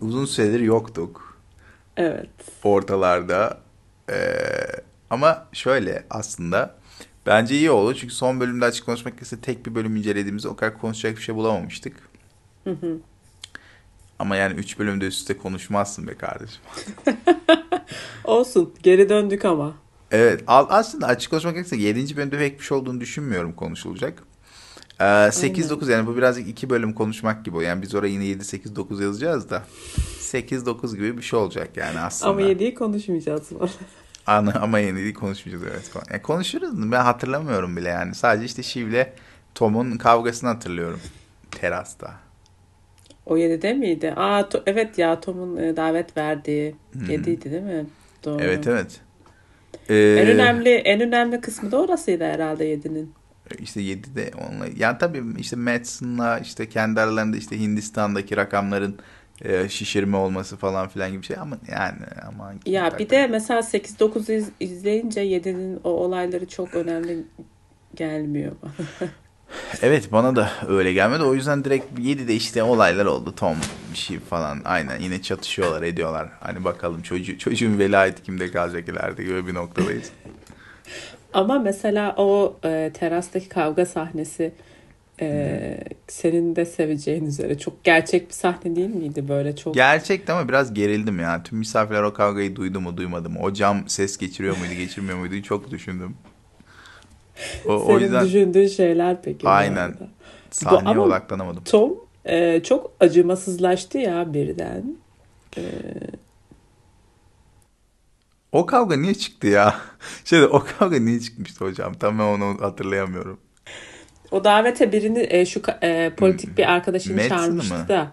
uzun süredir yoktuk. Evet. Ortalarda. Ee, ama şöyle aslında bence iyi oldu. Çünkü son bölümde açık konuşmak gerekirse tek bir bölüm incelediğimizde o kadar konuşacak bir şey bulamamıştık. Hı hı. Ama yani 3 bölümde üst üste konuşmazsın be kardeşim. Olsun. Geri döndük ama. Evet aslında açık konuşmak gerekirse 7. bölümde pek bir şey olduğunu düşünmüyorum konuşulacak. Ee, 8-9 yani bu birazcık iki bölüm konuşmak gibi. Yani biz oraya yine 7-8-9 yazacağız da 8-9 gibi bir şey olacak yani aslında. Ama yediği konuşmayacağız bu arada. Ana, ama yeni değil konuşmayacağız evet. Yani konuşuruz ben hatırlamıyorum bile yani. Sadece işte Shiv'le Tom'un kavgasını hatırlıyorum. Terasta. O yedide miydi? Aa to- evet ya Tom'un e, davet verdiği yediydi değil mi? Doğru. Evet evet. En Ee, önemli en önemli kısmı da orasıydı herhalde yedinin. İşte 7'de onunla. Yani tabii işte Madsen'la işte kendi aralarında işte Hindistan'daki rakamların e, şişirme olması falan filan gibi şey ama yani ama Ya bir de mesela 8-9 iz- izleyince 7'nin o olayları çok önemli gelmiyor bana. Evet bana da öyle gelmedi. O yüzden direkt 7'de işte olaylar oldu. Tom bir şey falan aynen yine çatışıyorlar ediyorlar. Hani bakalım çocuğu, çocuğun velayeti kimde kalacak ileride gibi bir noktadayız. Ama mesela o e, terastaki kavga sahnesi e, senin de seveceğin üzere çok gerçek bir sahne değil miydi böyle çok? Gerçekten ama biraz gerildim ya. Tüm misafirler o kavgayı duydu mu duymadı mı? O cam ses geçiriyor muydu geçirmiyor muydu çok düşündüm. O, o Senin yüzden düşündüğün şeyler peki? bu Aynen. sahneye ama- odaklanamadım. Tom e, çok acımasızlaştı ya birden. E, O kavga niye çıktı ya? Şeyde o kavga niye çıkmıştı hocam? Tam ben onu hatırlayamıyorum. o davete birini e, şu e, politik bir arkadaşını Madsen'ı çağırmıştı mı? da.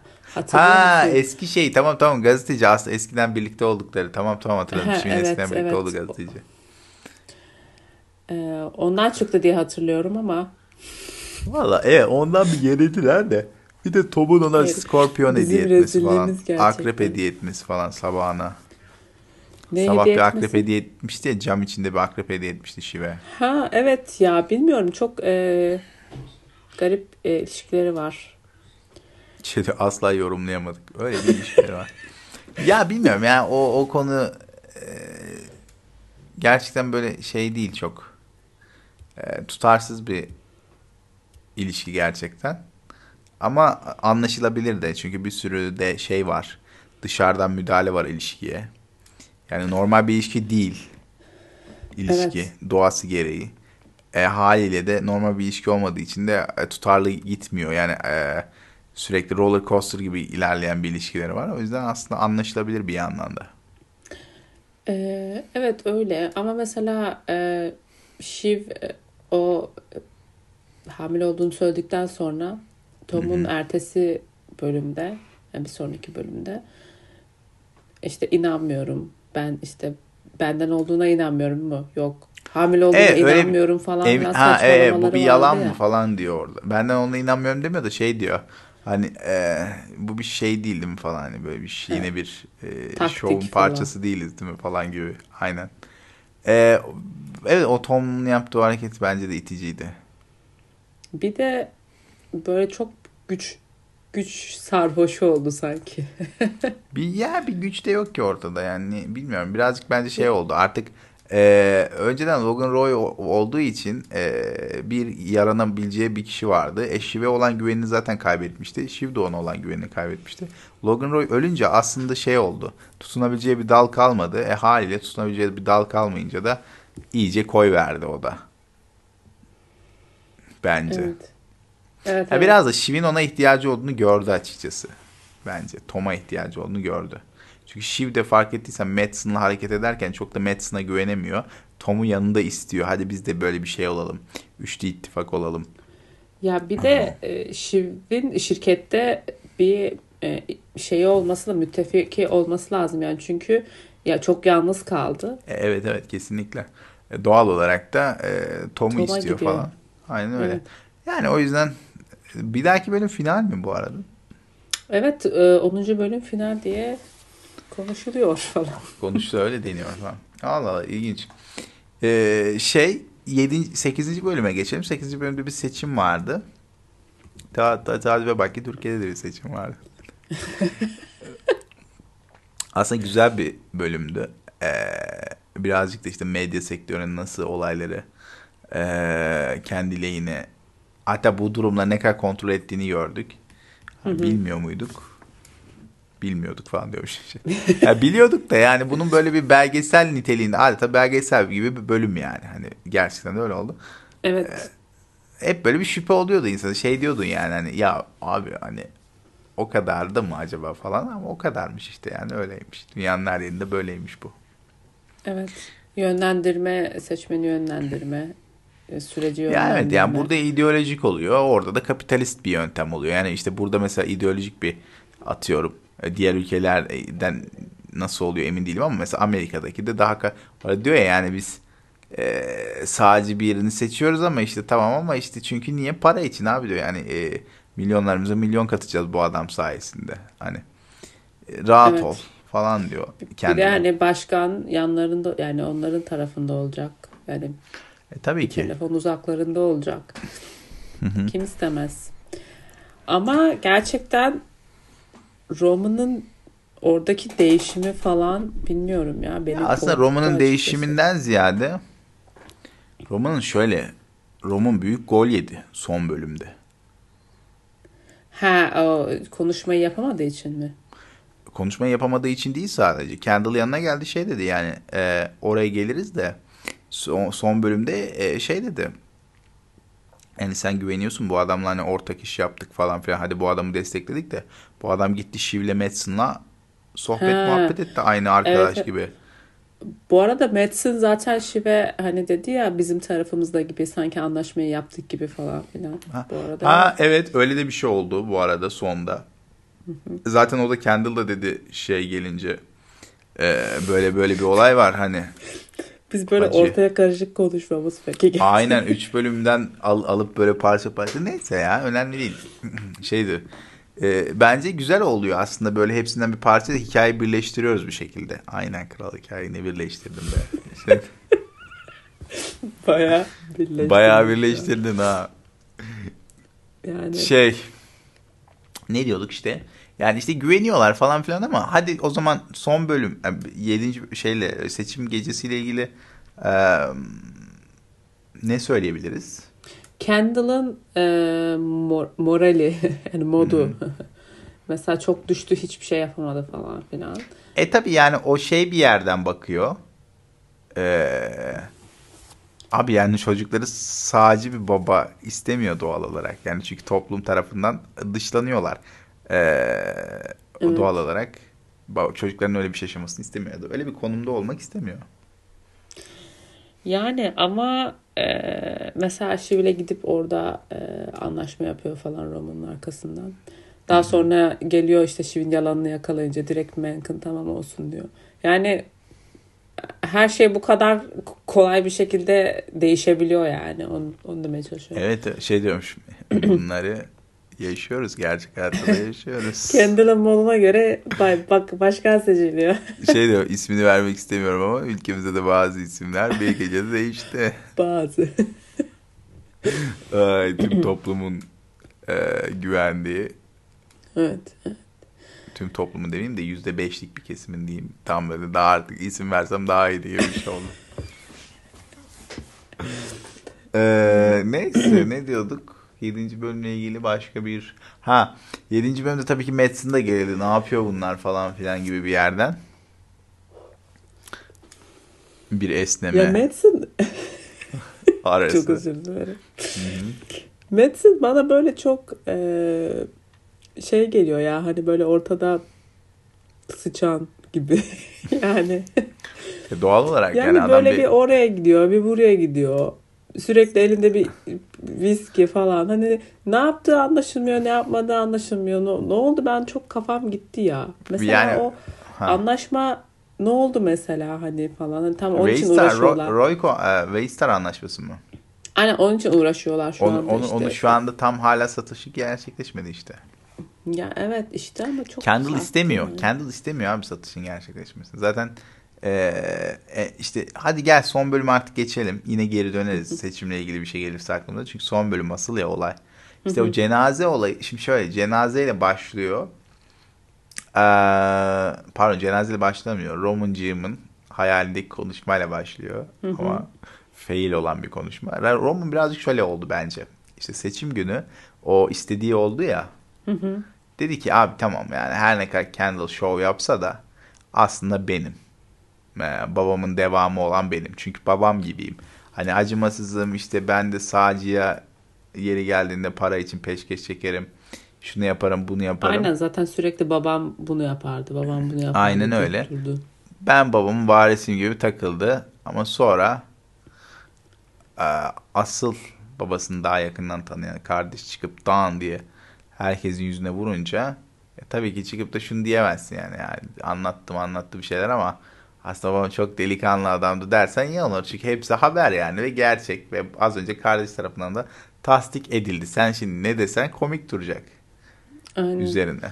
Ha musun? eski şey tamam tamam gazeteci aslında eskiden birlikte oldukları. Tamam tamam hatırladım. Ha, Şimdi evet, eskiden birlikte evet. oldu gazeteci. E, ondan çıktı diye hatırlıyorum ama Valla evet ondan bir gerildiler de. Bir de Tom'un ona Evet, skorpiyon hediye etmesi falan. gerçekten. Akrep hediye etmesi falan sabahına. Ne Sabah bir akrep etmesi? hediye etmişti ya cam içinde bir akrep hediye etmişti Şive. Ha evet ya bilmiyorum çok e, garip e, ilişkileri var. Şeyde asla yorumlayamadık. Öyle bir ilişkileri var. Ya bilmiyorum ya o, o konu e, gerçekten böyle şey değil çok. E, tutarsız bir ilişki gerçekten. Ama anlaşılabilir de çünkü bir sürü de şey var. Dışarıdan müdahale var ilişkiye. Yani normal bir ilişki değil. İlişki Evet. doğası gereği. E, haliyle de normal bir ilişki olmadığı için de e, tutarlı gitmiyor. Yani e, sürekli roller coaster gibi ilerleyen bir ilişkileri var. O yüzden aslında anlaşılabilir bir yandan da. E, evet öyle ama mesela e, Shiv e, o e, hamile olduğunu söyledikten sonra Tom'un ertesi bölümde yani bir sonraki bölümde işte inanmıyorum ben işte benden olduğuna inanmıyorum mu yok hamile olduğuna Evet, öyle inanmıyorum falan Ev- ha evet bu bir yalan ya. mı falan diyor orada. Benden ona inanmıyorum demiyor da şey diyor. Hani e, bu bir şey değil değil mi falan hani böyle bir şey, yine bir e, Taktik şovun falan. parçası değiliz değil mi falan gibi. Aynen. E, evet o Tom'un yaptığı hareket bence de iticiydi. Bir de böyle çok güç güç sarhoşu oldu sanki. Bir ya bir güç de yok ki ortada yani bilmiyorum birazcık bence şey oldu artık e, önceden Logan Roy olduğu için e, bir yaranabileceği bir kişi vardı. E, Shiv'e olan güvenini zaten kaybetmişti. Shiv de ona olan güvenini kaybetmişti. Logan Roy ölünce aslında şey oldu. Tutunabileceği bir dal kalmadı. E haliyle tutunabileceği bir dal kalmayınca da iyice koy verdi o da. Bence. Evet. Evet, Ha, evet. biraz da Shiv'in ona ihtiyacı olduğunu gördü açıkçası. Bence. Tom'a ihtiyacı olduğunu gördü. Çünkü Shiv de fark ettiysen Madsen'la hareket ederken çok da Madsen'a güvenemiyor. Tom'u yanında istiyor. Hadi biz de böyle bir şey olalım. Üçlü ittifak olalım. Ya bir de e, Shiv'in şirkette bir e, şeyi olması da müttefiki olması lazım yani çünkü ya çok yalnız kaldı. E, evet evet kesinlikle. E, doğal olarak da e, Tom'u Tom'a istiyor gidiyor. falan. Aynen öyle. Evet. Yani o yüzden bir dahaki bölüm final mi bu arada? Evet e, 10. bölüm final diye konuşuluyor falan. Konuştu öyle deniyor falan. Allah Allah ilginç. Ee, şey 7. 8. bölüme geçelim. 8. bölümde bir seçim vardı. Ta, ta, ta ve bak ki Türkiye'de de bir seçim vardı. Aslında güzel bir bölümdü. Ee, birazcık da işte medya sektörünün nasıl olayları ee, kendi lehine hatta bu durumla ne kadar kontrol ettiğini gördük. Bilmiyor muyduk? Bilmiyorduk falan diyormuş. ya biliyorduk da yani bunun böyle bir belgesel niteliğinde adeta belgesel gibi bir bölüm yani. Hani gerçekten öyle oldu. Evet. Hep böyle bir şüphe oluyordu insan. Şey diyordun yani hani ya abi hani o kadar da mı acaba falan ama o kadarmış işte yani öyleymiş. Dünyanın her yerinde böyleymiş bu. Evet. Yönlendirme, seçmeni yönlendirme süreci Ya yönlendirme. evet yani burada ideolojik oluyor. Orada da kapitalist bir yöntem oluyor. Yani işte burada mesela ideolojik bir atıyorum. e, Diğer ülkelerden nasıl oluyor emin değilim ama mesela Amerika'daki de daha diyor ya yani biz e, sağcı birini seçiyoruz ama işte tamam ama işte çünkü niye para için abi diyor yani e, milyonlarımıza milyon katacağız bu adam sayesinde. Hani e, rahat Evet. ol falan diyor. Bir kendine. de hani başkan yanlarında yani onların tarafında olacak. Yani E, tabii ki. telefon uzaklarında olacak. Kim istemez? Ama gerçekten Roma'nın oradaki değişimi falan bilmiyorum ya. Beni Ya aslında Roma'nın değişiminden ziyade Roma'nın şöyle Roman büyük gol yedi son bölümde. Ha o konuşmayı yapamadığı için mi? Konuşmayı yapamadığı için değil sadece. Kendall yanına geldi şey dedi yani e, oraya geliriz de son, son bölümde e, şey dedi. Yani sen güveniyorsun bu adamla hani ortak iş yaptık falan filan. Hadi bu adamı destekledik de bu adam gitti Shiv'le Madsen'la sohbet Ha. muhabbet etti aynı arkadaş Evet. gibi. Bu arada Madsen zaten Şive hani dedi ya bizim tarafımızda gibi sanki anlaşmayı yaptık gibi falan filan. Ha. Bu arada Ha evet öyle de bir şey oldu bu arada sonda. Zaten o da Kendall da dedi şey gelince e, böyle böyle bir olay var hani. Biz böyle Acı. ortaya karışık konuşmamız peki. Aynen 3 bölümden al, alıp böyle parça parça neyse ya önemli değil. Şeydi. e, bence güzel oluyor aslında böyle hepsinden bir parça da hikayeyi birleştiriyoruz bir şekilde. Aynen kral hikayeni birleştirdim be. Şey, Bayağı birleştirdik. bayağı birleştirdin ha. Yani Şey ne diyorduk işte? Yani işte güveniyorlar falan filan ama hadi o zaman son bölüm 7. şeyle seçim gecesiyle ilgili e, ne söyleyebiliriz? Kendall'ın e, mor- morali yani modu mesela çok düştü hiçbir şey yapamadı falan filan. E tabi yani o şey bir yerden bakıyor. Ee, abi yani çocukları sağcı bir baba istemiyor doğal olarak. Yani çünkü toplum tarafından dışlanıyorlar. Ee, o Evet. doğal olarak çocukların öyle bir şey yaşamasını istemiyordu. Öyle bir konumda olmak istemiyor. Yani ama e, mesela Şivle gidip orada e, anlaşma yapıyor falan Roman'ın arkasından. Daha sonra geliyor işte Şiv'in yalanını yakalayınca direkt Menken tamam olsun diyor. Yani her şey bu kadar kolay bir şekilde değişebiliyor yani. Onu, onu demeye çalışıyorum. Evet şey diyormuş. Bunları yaşıyoruz. Gerçek hayatta da yaşıyoruz. Kendall'ın moduna göre bak başkan seçiliyor. şey diyor ismini vermek istemiyorum ama ülkemizde de bazı isimler bir gecede değişti. Bazı. Ay, tüm toplumun e, güvendiği, evet. tüm toplumun demeyeyim de yüzde beşlik bir kesimin diyeyim. Tam böyle daha artık isim versem daha iyi diye bir şey oldu. Ee, neyse ne diyorduk? 7. bölümle ilgili başka bir... Ha 7. bölümde tabii ki Madsen da geldi. Ne yapıyor bunlar falan filan gibi bir yerden. Bir esneme Ya Madsen çok özür dilerim. Madsen bana böyle çok e, şey geliyor ya hani böyle ortada sıçan gibi. yani E, Doğal olarak yani, yani adam böyle bir... bir oraya gidiyor, bir buraya gidiyor. Sürekli elinde bir viski falan. Hani ne yaptığı anlaşılmıyor, ne yapmadığı anlaşılmıyor. Ne, ne oldu? Ben çok kafam gitti ya. Mesela Yani- o Ha. anlaşma ne oldu mesela hani falan. Hani tam onun için Waystar, uğraşıyorlar. Ro- Royco, e, Waystar anlaşması mı? Aynen onun için uğraşıyorlar şu Onu, anda onu, işte. onu şu anda tam hala satışı gerçekleşmedi işte. Ya evet işte ama çok Kendall istemiyor. yani. Kendall istemiyor abi satışın gerçekleşmesini. Zaten e, e, işte hadi gel son bölüm artık geçelim. Yine geri döneriz seçimle ilgili bir şey gelirse aklımıza. Çünkü son bölüm asıl ya olay. İşte o cenaze olayı. Şimdi şöyle cenazeyle başlıyor. Ee, pardon cenazeyle başlamıyor. Romancığımın hayalindeki konuşmayla başlıyor. Ama fail olan bir konuşma. Roman birazcık şöyle oldu bence. İşte seçim günü o istediği oldu ya. Dedi ki abi tamam yani her ne kadar Kendall show yapsa da aslında benim. Ee, babamın devamı olan benim. Çünkü babam gibiyim. Hani acımasızım işte ben de sağcıya yeri geldiğinde para için peşkeş çekerim. Şunu yaparım bunu yaparım. Aynen zaten sürekli babam bunu yapardı. Babam bunu yapardı. Aynen öyle. durdu. Ben babamın varisiyim gibi takıldı. Ama sonra e, asıl babasını daha yakından tanıyan kardeş çıkıp Dan diye herkesin yüzüne vurunca e, tabii ki çıkıp da şunu diyemezsin yani. yani anlattım anlattı bir şeyler ama aslında babam çok delikanlı adamdı dersen iyi olur. Çünkü hepsi haber yani ve gerçek ve az önce kardeş tarafından da tasdik edildi. Sen şimdi ne desen komik duracak Aynen. üzerine.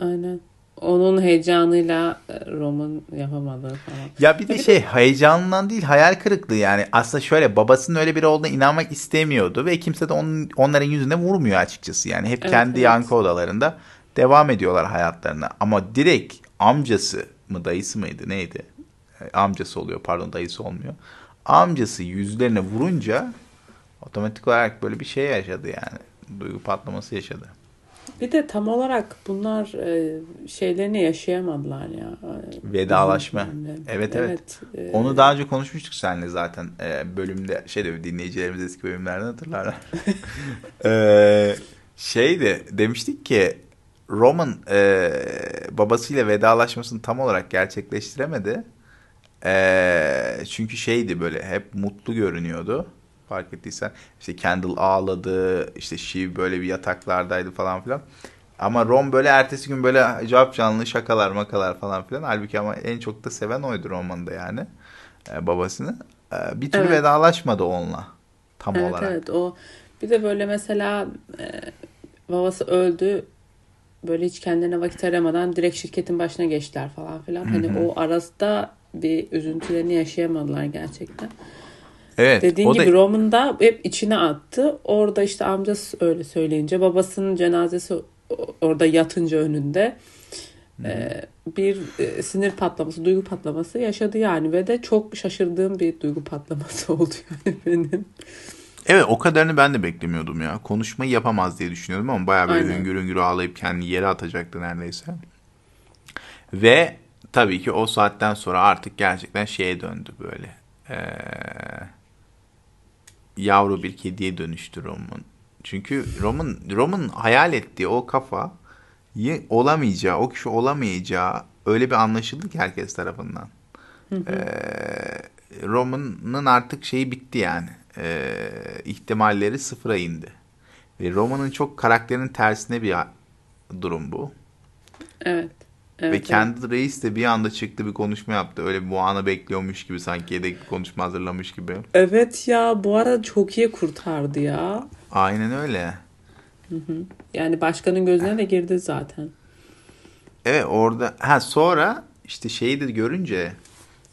Aynen. Onun heyecanıyla e, Roman yapamadı falan. Ya bir de şey heyecanından değil hayal kırıklığı yani aslında şöyle babasının öyle biri olduğuna inanmak istemiyordu ve kimse de onun, onların yüzüne vurmuyor açıkçası yani hep Evet, kendi evet. yankı odalarında devam ediyorlar hayatlarına ama direkt amcası mı dayısı mıydı neydi E, amcası oluyor pardon dayısı olmuyor amcası yüzlerine vurunca otomatik olarak böyle bir şey yaşadı yani duygu patlaması yaşadı. Bir de tam olarak bunlar e, şeylerini yaşayamadılar ya. Vedalaşma. Üzüntülerini. Evet, evet. e, Onu daha önce konuşmuştuk seninle zaten e, bölümde şey de dinleyicilerimiz eski bölümlerden hatırlarlar. e, şeydi demiştik ki Roman e, babasıyla vedalaşmasını tam olarak gerçekleştiremedi. E, çünkü şeydi böyle hep mutlu görünüyordu. Fark ettiysen işte Kendall ağladı işte Shiv böyle bir yataklardaydı falan filan. Ama Ron böyle ertesi gün böyle cevap canlı şakalar makalar falan filan. Halbuki ama en çok da seven oydu Roman'da yani e, babasını. E, bir türlü Evet. vedalaşmadı onunla tam Evet olarak. evet o bir de böyle mesela e, babası öldü böyle hiç kendilerine vakit aramadan direkt şirketin başına geçtiler falan filan. Hani o arasında bir üzüntülerini yaşayamadılar gerçekten. Evet. Dediğin gibi da Roman da hep içine attı. Orada işte amcası öyle söyleyince babasının cenazesi orada yatınca önünde e, bir e, sinir patlaması, duygu patlaması yaşadı yani ve de çok şaşırdığım bir duygu patlaması oldu yani benim. Evet o kadarını ben de beklemiyordum ya. Konuşmayı yapamaz diye düşünüyordum ama bayağı böyle Aynen. hüngür hüngür ağlayıp kendini yere atacaktı neredeyse. Ve tabii ki o saatten sonra artık gerçekten şeye döndü böyle. Ee, yavru bir kediye dönüştü Roman. Çünkü Roman, Roman hayal ettiği o kafa olamayacağı, o kişi olamayacağı öyle bir anlaşıldı ki herkes tarafından. Ee, Roman'ın artık şeyi bitti yani. Ee, ihtimalleri sıfıra indi. Ve Roman'ın çok karakterinin tersine bir durum bu. Evet. Evet, Ve evet. kendi reis de bir anda çıktı bir konuşma yaptı. Öyle bu anı bekliyormuş gibi sanki yedek bir konuşma hazırlamış gibi. Evet ya bu ara çok iyi kurtardı ya. Aynen öyle. Yani başkanın gözüne de girdi zaten. Evet orada ha sonra işte şeyi de görünce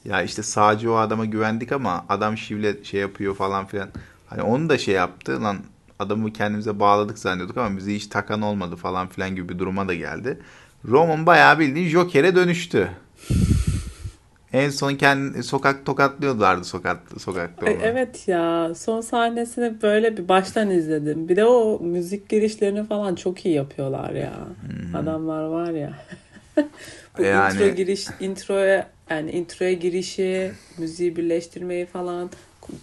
ya işte sağcı o adama güvendik ama adam şivle şey yapıyor falan filan. Hani onu da şey yaptı lan adamı kendimize bağladık zannediyorduk ama bizi hiç takan olmadı falan filan gibi bir duruma da geldi. Roman bayağı bildiğin Joker'e dönüştü. En son kendi sokak tokatlıyorlardı sokak sokakta onu. Evet ya son sahnesini böyle bir baştan izledim. Bir de o müzik girişlerini falan çok iyi yapıyorlar ya. Adamlar var ya. Bu Yani- intro giriş introya yani introya girişi, müziği birleştirmeyi falan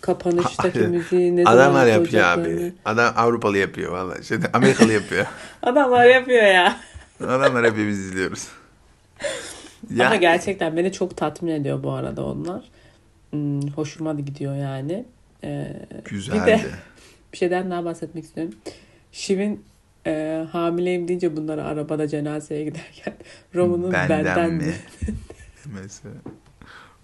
kapanıştaki Aynen. müziği ne Adamlar yapıyor abi. Adam Avrupalı yapıyor vallahi. Şey, Amerikalı yapıyor. Adamlar yapıyor ya. Adamlar hepimiz izliyoruz. Ya, Ama gerçekten beni çok tatmin ediyor bu arada onlar. Hmm, hoşuma da gidiyor yani. Ee, güzeldi. Bir de bir şeyden daha bahsetmek istiyorum. Şiv'in e, hamileyim deyince bunları arabada cenazeye giderken Roman'ın benden, mi? Mesela.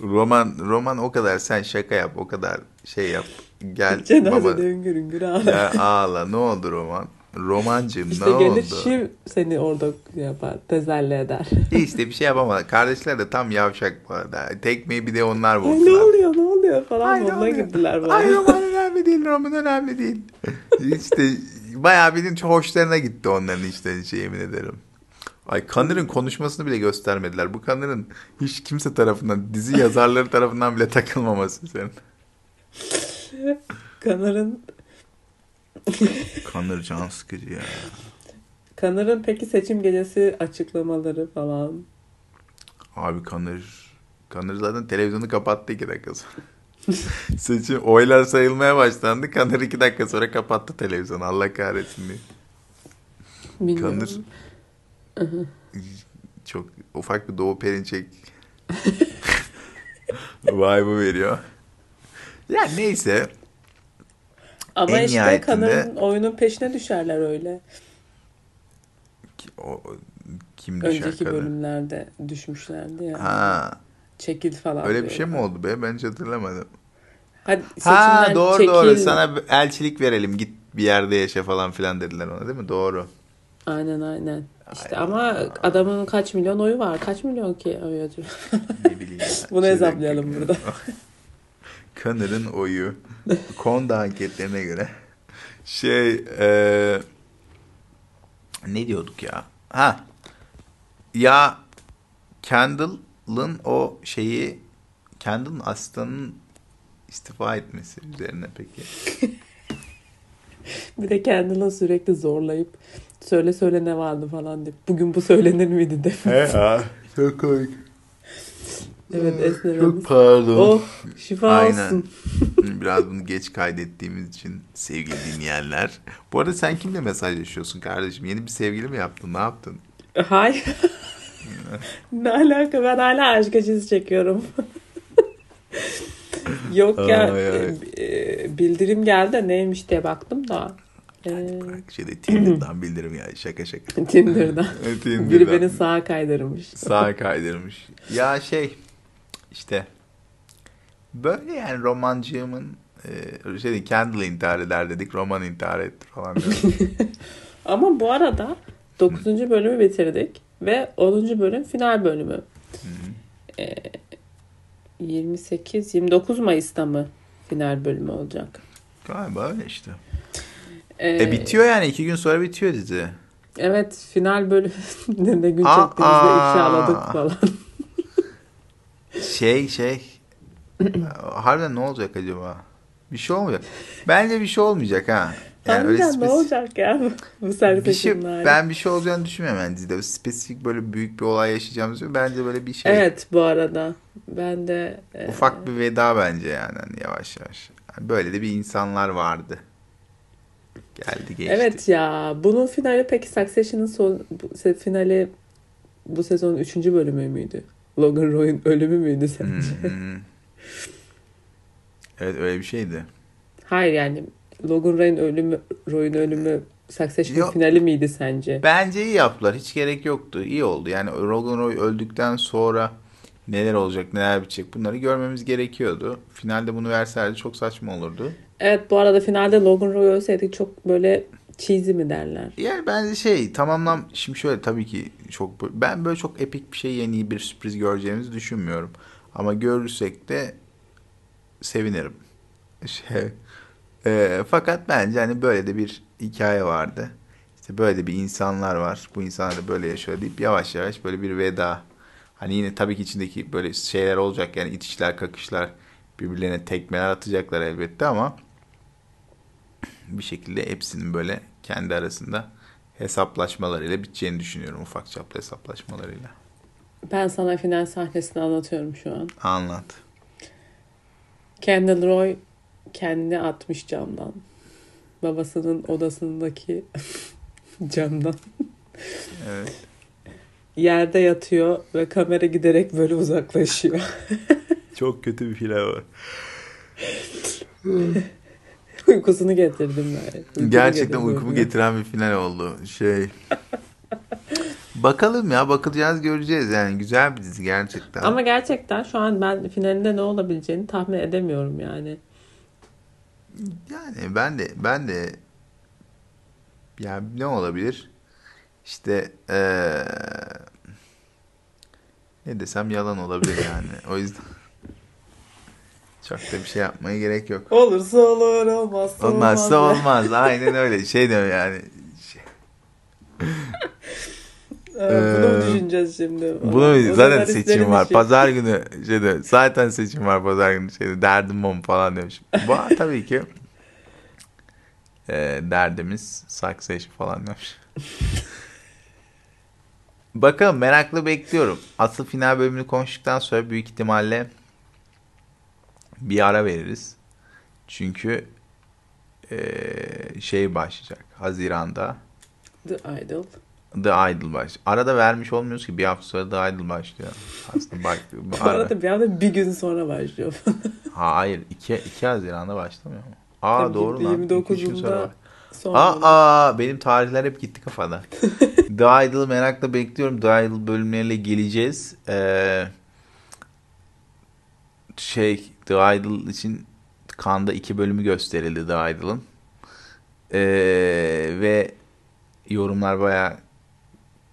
Roman Roman o kadar sen şaka yap, o kadar şey yap. Gel Cenazede baba. hüngür hüngür ağlar. Ya ağla ne oldu Roman? Romancığım İşte ne gelir oldu? Şiv seni orada yapar, tezelli eder. İşte bir şey yapamadı. Kardeşler de tam yavşak bu arada. Tekmeyi bir de onlar Ay ne oluyor ne oluyor falan Ay, oluyor? girdiler bana. Ay Roman önemli değil, Roman önemli değil. işte bayağı bildiğin çok hoşlarına gitti onların işte şey yemin ederim. Ay Connor'ın konuşmasını bile göstermediler. Bu Connor'ın hiç kimse tarafından, dizi yazarları tarafından bile takılmaması senin. Connor'ın Connor can sıkıcı ya. Connor'ın peki seçim gecesi açıklamaları falan. Abi Connor, Connor zaten televizyonu kapattı iki dakika sonra. Seçim oylar sayılmaya başlandı. Connor iki dakika sonra kapattı televizyonu. Allah kahretsin diye. Bilmiyorum. Connor çok ufak bir Doğu Perinçek vibe'ı veriyor. Ya neyse. Ama En işte nihayetinde- Connor'ın oyunun peşine düşerler öyle. O, kim düşer Önceki kadın? bölümlerde düşmüşlerdi ya. Ha, Çekil falan öyle bir şey mi oldu be? Ben hiç hatırlamadım. Hadi Ha doğru çekil. doğru. Sana elçilik verelim. Git bir yerde yaşa falan filan dediler ona değil mi? Doğru. Aynen aynen. İşte Ay. ama adamın kaç milyon oyu var? Kaç milyon ki oyu acaba? Ne bileyim. Bunu Şeyden- hesaplayalım burada. Connor'ın oyu. Konda anketlerine göre. Şey e, ne diyorduk ya? Ha. Ya Kendall'ın o şeyi Kendall'ın asistanının istifa etmesi üzerine peki. Bir de kendine sürekli zorlayıp söyle söyle ne vardı falan deyip bugün bu söylenir miydi de. He ya. Çok komik. evet esnememiz. Çok pardon. Oh şifa Aynen. olsun. Biraz bunu geç kaydettiğimiz için sevgili dinleyenler. Bu arada sen kimle mesajlaşıyorsun kardeşim? Yeni bir sevgili mi yaptın? Ne yaptın? Hayır. ne alaka ben hala aşk acısı çekiyorum. Yok ya Ay, ay. e, e, bildirim geldi neymiş diye baktım da. E, Bırak şeyde Tinder'dan bildirim ya. Şaka şaka. Tinder'dan. Tinder'dan. Biri beni sağa kaydırmış. Sağa kaydırmış. Ya şey işte böyle yani romancığımın e, şey Kendall intihar eder dedik. Roman intihar etti falan. Ama bu arada 9. bölümü bitirdik ve 10. bölüm final bölümü. Hı hı. E, 28-29 Mayıs'ta mı final bölümü olacak? Galiba öyle işte. E, E bitiyor yani. iki gün sonra bitiyor dizi. Evet final bölümünde ne gün Aa, çektiğimizde aa. ifşaladık falan. Şey şey. harbiden ne olacak acaba? Bir şey olmayacak. Bence bir şey olmayacak ha. Yani öyle Harbiden ne spesifik- olacak ya bu- bir şey, ben bir şey olacağını düşünmüyorum yani dizide. Spesifik böyle büyük bir olay yaşayacağımızı bence böyle bir şey. Evet bu arada ben de e, Ufak bir veda bence yani hani yavaş yavaş. Yani böyle de bir insanlar vardı. Geldi geçti. Evet ya bunun finali peki Succession'ın son bu, finali bu sezonun 3. bölümü müydü? Logan Roy'un ölümü müydü sence? Hmm, hmm. Evet öyle bir şeydi. Hayır yani Logan Roy'un ölümü Roy'un ölümü Succession'ın Yok. finali miydi sence? Bence iyi yaptılar. Hiç gerek yoktu. İyi oldu. Yani Rogan Roy öldükten sonra neler olacak, neler bitecek bunları görmemiz gerekiyordu. Finalde bunu verselerdi çok saçma olurdu. Evet bu arada finalde Logan Roy ölseydik çok böyle cheesy mi derler? Yani bence şey tamamlam şimdi şöyle tabii ki çok ben böyle çok epik bir şey yeni bir sürpriz göreceğimizi düşünmüyorum. Ama görürsek de sevinirim. Şey, e, fakat bence hani böyle de bir hikaye vardı. İşte böyle de bir insanlar var. Bu insanlar da böyle yaşıyor deyip yavaş yavaş böyle bir veda. Hani yine tabii ki içindeki böyle şeyler olacak yani itişler kakışlar birbirlerine tekmeler atacaklar elbette ama bir şekilde hepsinin böyle kendi arasında hesaplaşmalarıyla biteceğini düşünüyorum ufak çaplı hesaplaşmalarıyla. Ben sana final sahnesini anlatıyorum şu an. Anlat. Kendall Roy kendini atmış camdan. Babasının odasındaki camdan. Evet. Yerde yatıyor ve kamera giderek böyle uzaklaşıyor. Çok kötü bir final var. Uykusunu getirdim ben. Uykusunu Gerçekten getirdim. uykumu getiren bir final oldu. Şey. Bakalım ya bakacağız göreceğiz yani güzel bir dizi gerçekten. Ama gerçekten şu an ben finalinde ne olabileceğini tahmin edemiyorum yani. Yani ben de ben de yani ne olabilir? İşte eee, ne desem yalan olabilir yani. O yüzden çok da bir şey yapmaya gerek yok. Olursa olur, olmazsa Olmazsa olmaz. olmaz. Aynen öyle. Şey diyor yani. Şey- Ee, Ee, düşüneceğiz şimdi? Bunu O zaten seçim var. işi. Pazar günü şeyde zaten seçim var pazar günü şeyde derdim o falan demiş. Bu tabii ki e, derdimiz saksı eşi falan demiş. Bakalım meraklı bekliyorum. Asıl final bölümünü konuştuktan sonra büyük ihtimalle bir ara veririz. Çünkü e, şey başlayacak. Haziran'da The Idol. The Idol başlıyor. Arada vermiş olmuyoruz ki bir hafta sonra The Idol başlıyor. Aslında bak bu Bu ara- arada bir anda bir gün sonra başlıyor. Ha, hayır 2, 2 Haziran'da başlamıyor mu? Aa Tabii doğru lan. İki, üç gün sonra 29'unda var. sonra. Aa, aa benim tarihler hep gitti kafada. The Idol'ı merakla bekliyorum. The Idol bölümleriyle geleceğiz. Ee, şey The Idol için Kanda iki bölümü gösterildi The Idol'ın. Ee, ve yorumlar baya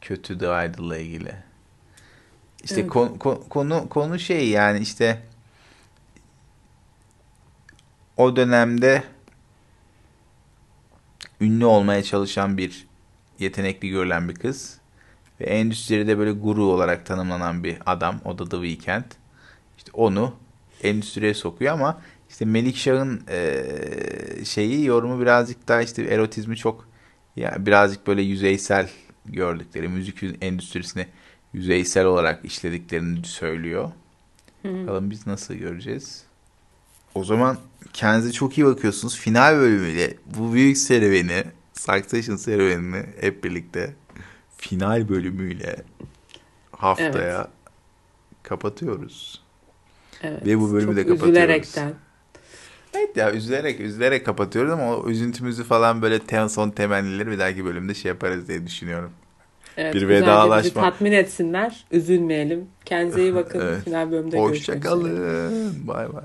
kötü The Idol'la ilgili. İşte Evet. kon- kon- konu konu şey yani işte o dönemde ünlü olmaya çalışan bir yetenekli görülen bir kız ve endüstride böyle guru olarak tanımlanan bir adam o da The Weeknd. İşte onu endüstriye sokuyor ama işte Melikşah'ın eee, şeyi yorumu birazcık daha işte erotizmi çok ya birazcık böyle yüzeysel gördükleri müzik endüstrisini yüzeysel olarak işlediklerini söylüyor. Bakalım biz nasıl göreceğiz. O zaman kendinize çok iyi bakıyorsunuz. Final bölümüyle bu büyük serüveni, Succession serüvenini hep birlikte final bölümüyle haftaya kapatıyoruz. Evet. Ve bu bölümü Çok de kapatıyoruz. üzülerekten. Evet ya üzülerek üzülerek kapatıyoruz ama o üzüntümüzü falan böyle tem, son temennileri bir dahaki bölümde şey yaparız diye düşünüyorum. Evet, Bir vedalaşma. Bizi tatmin etsinler. Üzülmeyelim. Kendinize iyi bakın. Evet. Final bölümde görüşmek üzere. Hoşçakalın. Bay bay.